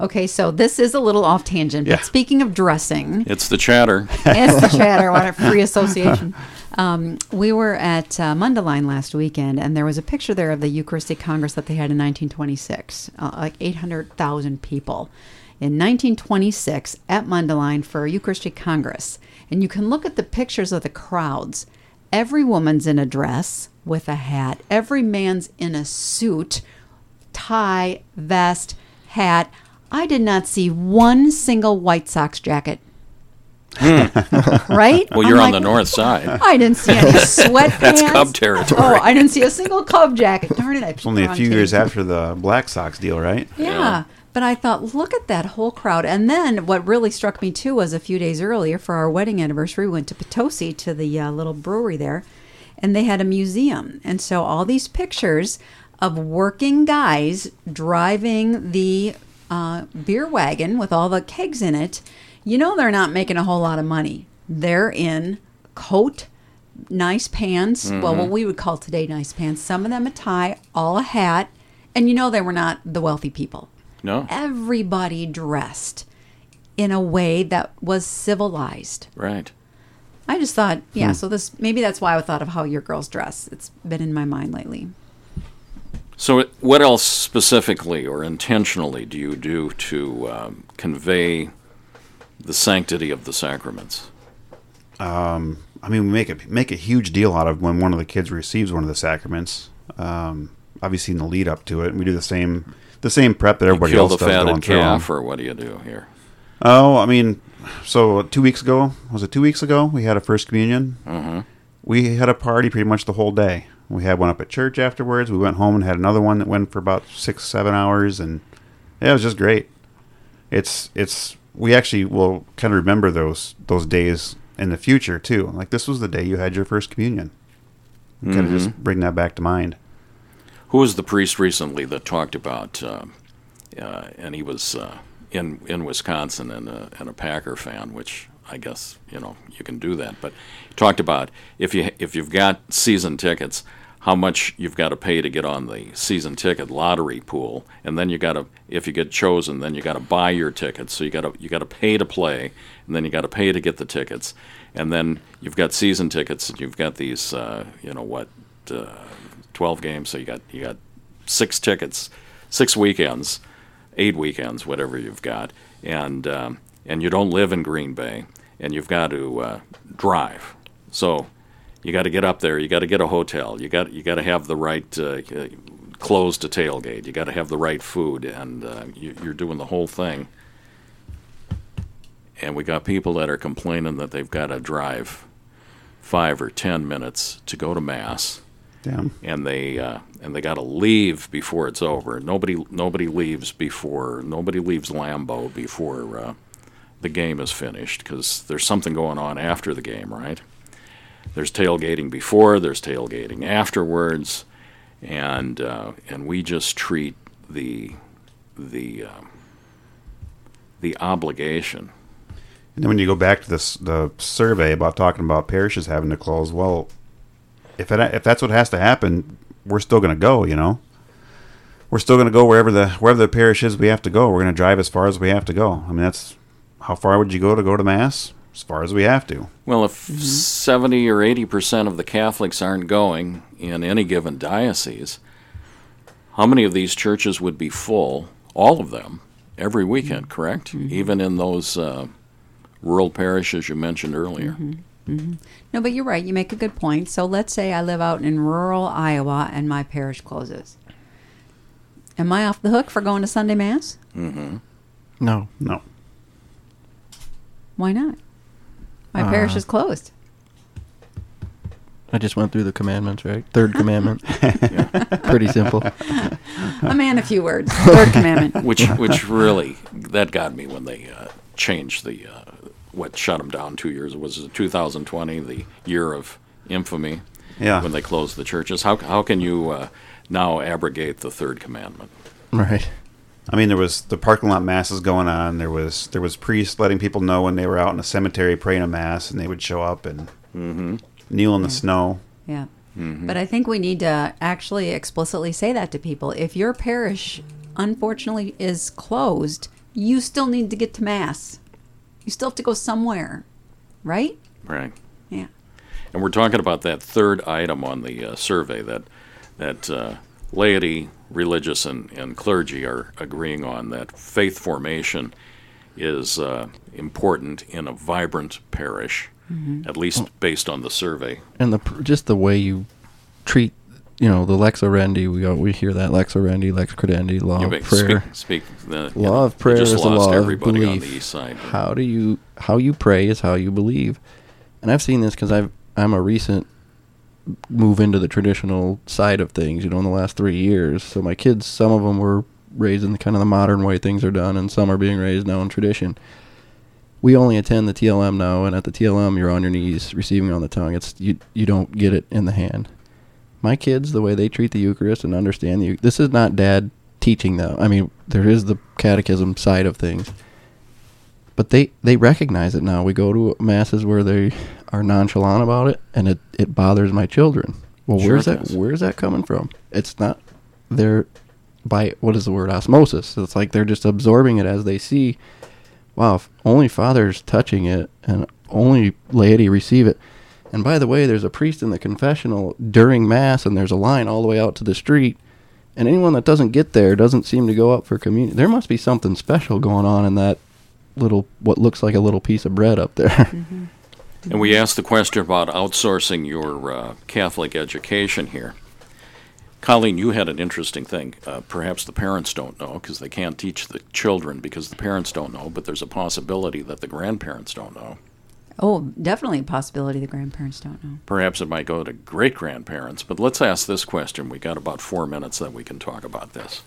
C: Okay, so this is a little off tangent,
D: Yeah.
C: but speaking of dressing,
A: It's the chatter.
C: it's the chatter, what a free association. Um, we were at uh, Mundelein last weekend, and there was a picture there of the Eucharistic Congress that they had in 1926, uh, like 800,000 people. In 1926, at Mundelein for Eucharistic Congress. And you can look at the pictures of the crowds. Every woman's in a dress with a hat, every man's in a suit, tie, vest, hat. I did not see one single White Sox jacket. right?
A: Well,
C: I'm
A: you're on
C: like,
A: the north side.
C: I didn't see any sweatpants.
A: That's Cub territory.
C: Oh, I didn't see a single Cub jacket. Darn it! I
D: It's only a few years after the Black Sox deal, right?
C: Yeah.
A: Yeah.
C: But I thought, look at that whole crowd. And then what really struck me too was a few days earlier for our wedding anniversary, we went to Potosi to the uh, little brewery there, and they had a museum. And so all these pictures of working guys driving the uh, beer wagon with all the kegs in it, you know they're not making a whole lot of money. They're in coat, nice pants. Well, what we would call today nice pants. Some of them a tie, all a hat. And you know they were not the wealthy people
A: No?
C: everybody dressed in a way that was civilized.
A: Right.
C: I just thought, yeah, so this maybe that's why I thought of how your girls dress. It's been in my mind lately.
A: So, what else specifically or intentionally do you do to um, convey the sanctity of the sacraments?
D: I mean, we make a make a huge deal out of when one of the kids receives one of the sacraments. Um, obviously, in the lead up to it, and we do the same the same prep that everybody
A: Kill
D: else
A: the
D: does going
A: fatted
D: through 'em.
A: calf, or what do you do here?
D: Oh, I mean, so two weeks ago was it two weeks ago? We had a first communion.
A: Mhm.
D: We had a party pretty much the whole day. We had one up at church afterwards. We went home and had another one that went for about six seven hours, and yeah, it was just great. It's it's we actually will kind of remember those those days in the future too. Like this was the day you had your first communion. Kind of just bring that back to mind.
A: Who was the priest recently that talked about, uh, uh, and he was uh, in in Wisconsin and a, and a Packer fan, which I guess you know you can do that. But he talked about if you if you've got season tickets, how much you've got to pay to get on the season ticket lottery pool, and then you got to, if you get chosen, then you got to buy your tickets. So you got to you got to pay to play, and then you got to pay to get the tickets, and then you've got season tickets, and you've got these, uh, you know what, uh, twelve games. So you got you got six tickets, six weekends, eight weekends, whatever you've got, and um, and you don't live in Green Bay, and you've got to uh, drive. So you got to get up there. You got to get a hotel. You got you got to have the right uh, clothes to tailgate. You got to have the right food, and uh, you, you're doing the whole thing. And we got people that are complaining that they've got to drive five or ten minutes to go to mass
D: Damn.
A: and they uh, and they got to leave before it's over. Nobody nobody leaves before nobody leaves Lambeau before uh, the game is finished because there's something going on after the game, right? There's tailgating before, there's tailgating afterwards, and uh, and we just treat the the um, the obligation.
D: And then when you go back to this the survey about talking about parishes having to close, well, if it, if that's what has to happen, we're still going to go. You know, we're still going to go wherever the wherever the parish is. We have to go. We're going to drive as far as we have to go. I mean, that's how far would you go to go to mass? As far as we have to.
A: Well, if mm-hmm. 70 or 80 percent of the Catholics aren't going in any given diocese, how many of these churches would be full? All of them, every weekend, mm-hmm. correct? Mm-hmm. Even in those uh, rural parishes you mentioned earlier.
C: No, but you're right. You make a good point. So let's say I live out in rural Iowa and my parish closes. Am I off the hook for going to Sunday Mass?
E: No.
D: No.
C: Why not? My parish
E: Uh,
C: is closed.
E: I just went through the commandments, right? Third commandment. Pretty simple.
C: A man, a few words. Third commandment.
A: Which, which really, that got me when they uh, changed the, uh, what shut them down two years. Was it 2020, the year of infamy?
D: Yeah.
A: When they closed the churches. How, how can you uh, now abrogate the third commandment?
E: Right.
D: I mean, there was the parking lot masses going on. There was there was priests letting people know when they were out in a cemetery praying a mass, and they would show up and kneel in the snow.
C: Yeah. But I think we need to actually explicitly say that to people. If your parish, unfortunately, is closed, you still need to get to Mass. You still have to go somewhere, right?
A: Right.
C: Yeah.
A: And we're talking about that third item on the uh, survey that that uh, laity, religious, and, and clergy are agreeing on that faith formation is uh, important in a vibrant parish, at least based on the survey.
E: And the just the way you treat, you know, the lex orandi. We we hear that lex orandi, lex credendi, law
A: You
E: of prayer.
A: Speak, speak the,
E: law
A: know,
E: of prayer is the law of
A: everybody on
E: belief.
A: the east side.
E: How do you how you pray is how you believe, and I've seen this because I've I'm a recent move into the traditional side of things. You know, in the last three years, so my kids, some of them were raised in the kind of the modern way things are done, and some are being raised now in tradition. We only attend the TLM now, and at the TLM, you're on your knees receiving on the tongue. It's you you don't get it in the hand. My kids, the way they treat the Eucharist and understand the this is not dad teaching them. I mean, there is the catechism side of things but they they recognize it now. We go to masses where they are nonchalant about it, and it it bothers my children. Well,
A: Sure
E: where's that
A: does.
E: where's that coming from? It's not they're by what is the word osmosis. It's like they're just absorbing it as they see. Wow, only fathers touching it and only laity receive it. And by the way, there's a priest in the confessional during mass, and there's a line all the way out to the street. And anyone that doesn't get there doesn't seem to go up for communion. There must be something special going on in that little, what looks like a little piece of bread up there. Mm-hmm.
A: And we asked the question about outsourcing your uh, Catholic education here. Colleen, you had an interesting thing. Uh, perhaps the parents don't know because they can't teach the children because the parents don't know, but there's a possibility that the grandparents don't know.
C: Oh, definitely a possibility the grandparents don't know.
A: Perhaps it might go to great grandparents, but let's ask this question. We got about four minutes that we can talk about this.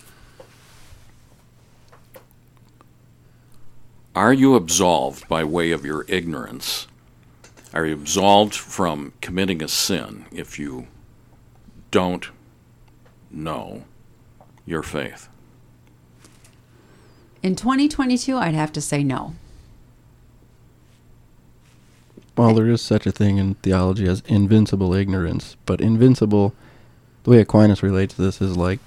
A: Are you absolved by way of your ignorance? Are you absolved from committing a sin if you don't know your faith?
C: In 2022, I'd have to say no.
E: well, there is such a thing in theology as invincible ignorance, but invincible the way Aquinas relates this is like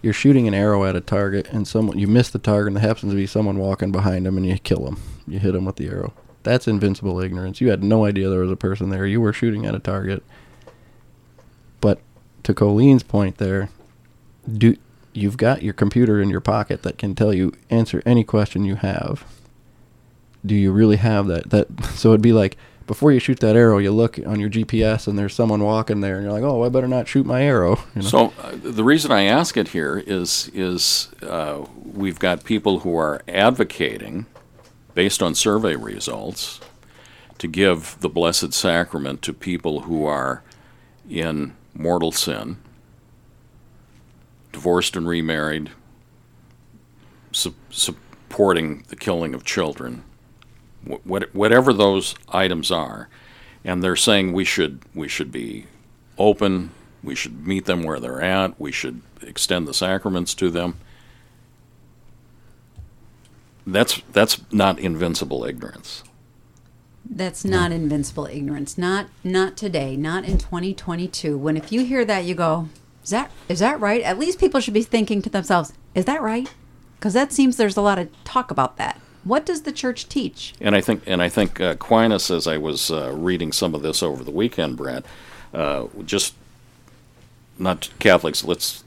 E: you're shooting an arrow at a target, and someone you miss the target, and there happens to be someone walking behind them, and you kill them. You hit them with the arrow. That's invincible ignorance. You had no idea there was a person there. You were shooting at a target. But to Colleen's point, there, do you've got your computer in your pocket that can tell you answer any question you have. Do you really have that? That so it'd be like before you shoot that arrow, you look on your GPS and there's someone walking there, and you're like, oh, I better not shoot my arrow. You know?
A: So uh, the reason I ask it here is is uh, we've got people who are advocating, based on survey results, to give the Blessed Sacrament to people who are in mortal sin, divorced and remarried, su- supporting the killing of children, wh- whatever those items are, and they're saying we should we should be open, we should meet them where they're at, we should extend the sacraments to them. That's that's not invincible ignorance.
C: That's not invincible ignorance. Not not today. Not in 2022. When if you hear that, you go, "Is that is that right?" At least people should be thinking to themselves, "Is that right?" Because that seems there's a lot of talk about that. What does the church teach?
A: And I think, and I think uh, Aquinas, as I was uh, reading some of this over the weekend, Brad, uh, just not Catholics. Let's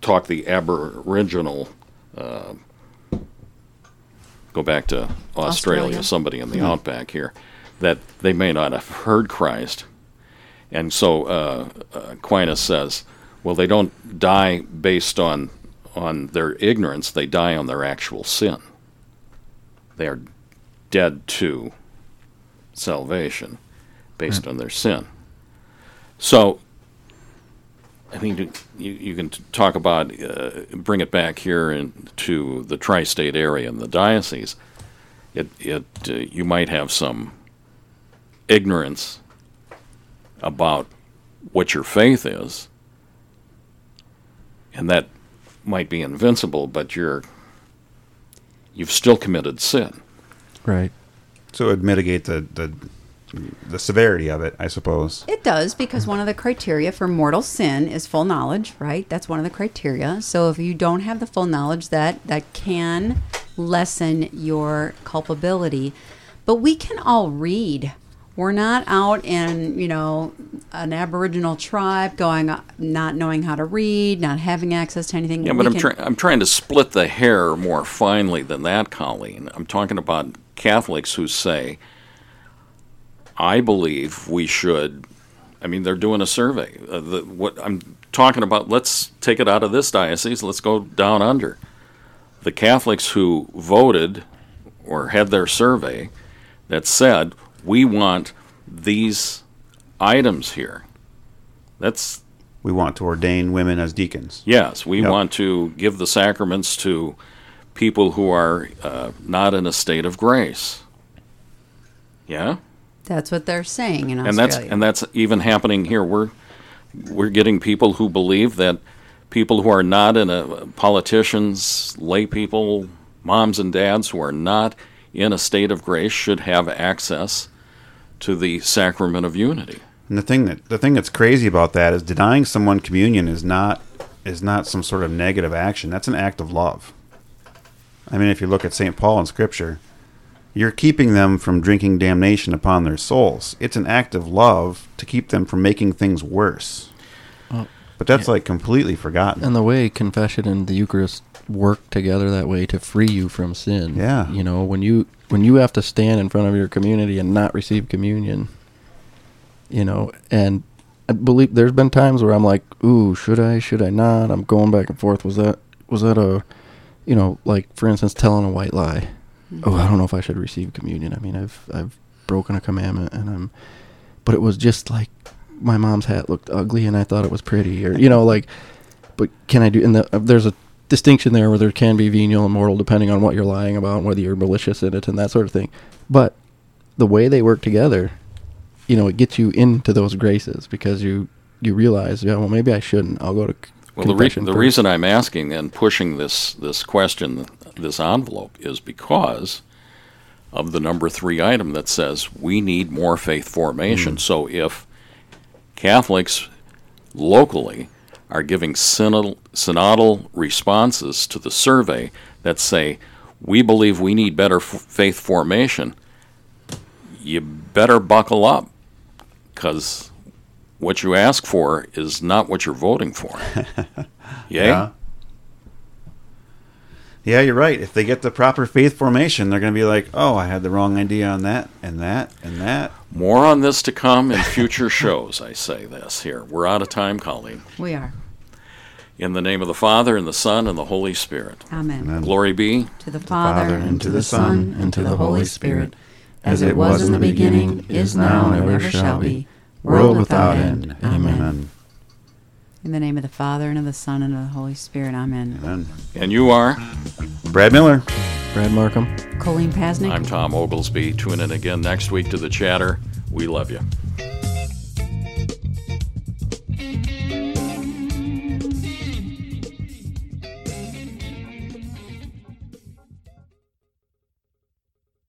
A: talk the Aboriginal. Uh, go back to Australia,
C: Australia.
A: somebody in the outback here, that they may not have heard Christ, and so uh, Aquinas says, well, they don't die based on on their ignorance; they die on their actual sin. They are dead to salvation based on their sin. So, I mean, you, you can talk about, uh, bring it back here into the tri state area and the diocese. It, it, uh, you might have some ignorance about what your faith is, and that might be invincible, but you're you've still committed sin.
E: right.
D: So it would mitigate the, the the severity of it, I suppose.
C: It does because one of the criteria for mortal sin is full knowledge, right? That's one of the criteria. So if you don't have the full knowledge, that that can lessen your culpability. But we can all read. We're not out in you know an Aboriginal tribe going uh, not knowing how to read, not having access to anything.
A: Yeah,
C: We
A: but I'm,
C: can-
A: try- I'm trying to split the hair more finely than that, Colleen. I'm talking about Catholics who say, I believe we should. I mean, they're doing a survey. Uh, the, what I'm talking about, let's take it out of this diocese, let's go down under. The Catholics who voted or had their survey that said, we want these items here. That's
D: We want to ordain women as deacons.
A: Yes, we
D: Yep.
A: want to give the sacraments to people who are uh, not in a state of grace. Yeah,
C: That's what they're saying in Australia.
A: and that's and that's even happening here. We're we're getting people who believe that people who are not in a politicians, lay people, moms and dads who are not in a state of grace should have access to the sacrament of unity.
D: And the thing that the thing that's crazy about that is denying someone communion is not is not some sort of negative action. That's an act of love. I mean, if you look at St. Paul in Scripture, you're keeping them from drinking damnation upon their souls. It's an act of love to keep them from making things worse.
E: Oh,
D: But that's like completely forgotten.
E: And the way confession and the Eucharist work together that way to free you from sin.
D: Yeah.
E: You know, when you when you have to stand in front of your community and not receive communion, you know, and I believe there's been times where I'm like, ooh, should I, should I not? I'm going back and forth. Was that was that a you know, like for instance telling a white lie. Oh, I don't know if I should receive communion. I mean, I've I've broken a commandment and I'm but it was just like my mom's hat looked ugly and I thought it was pretty or you know like but can I do and the, uh, there's a distinction there where there can be venial and mortal depending on what you're lying about whether you're malicious in it and that sort of thing. But the way they work together you know it gets you into those graces because you you realize yeah well maybe I shouldn't. I'll go to
A: Well, the, re- the reason I'm asking and pushing this this question, this envelope, is because of the number three item that says we need more faith formation.
E: Mm.
A: So if Catholics locally are giving synodal, synodal responses to the survey that say, we believe we need better f- faith formation, you better buckle up because what you ask for is not what you're voting for.
D: Yeah. Yeah, you're right. If they get the proper faith formation, they're going to be like, "Oh, I had the wrong idea on that and that and that."
A: More on this to come in future shows, I say this here. We're out of time, Colleen.
C: We are.
A: In the name of the Father, and the Son, and the Holy Spirit.
C: Amen.
D: Amen.
A: Glory be.
C: To the Father,
B: and to the Son, and to the Holy Spirit, as it was in the beginning, is now, and ever shall be, world without end. Amen.
D: Amen.
C: In the name of the Father, and of the Son, and of the Holy Spirit. Amen.
D: Amen.
A: And you are.
D: Brad Miller.
E: Brad Markham.
C: Colleen Pasnick.
A: I'm Tom Oglesby. Tune in again next week to the chatter. We love you.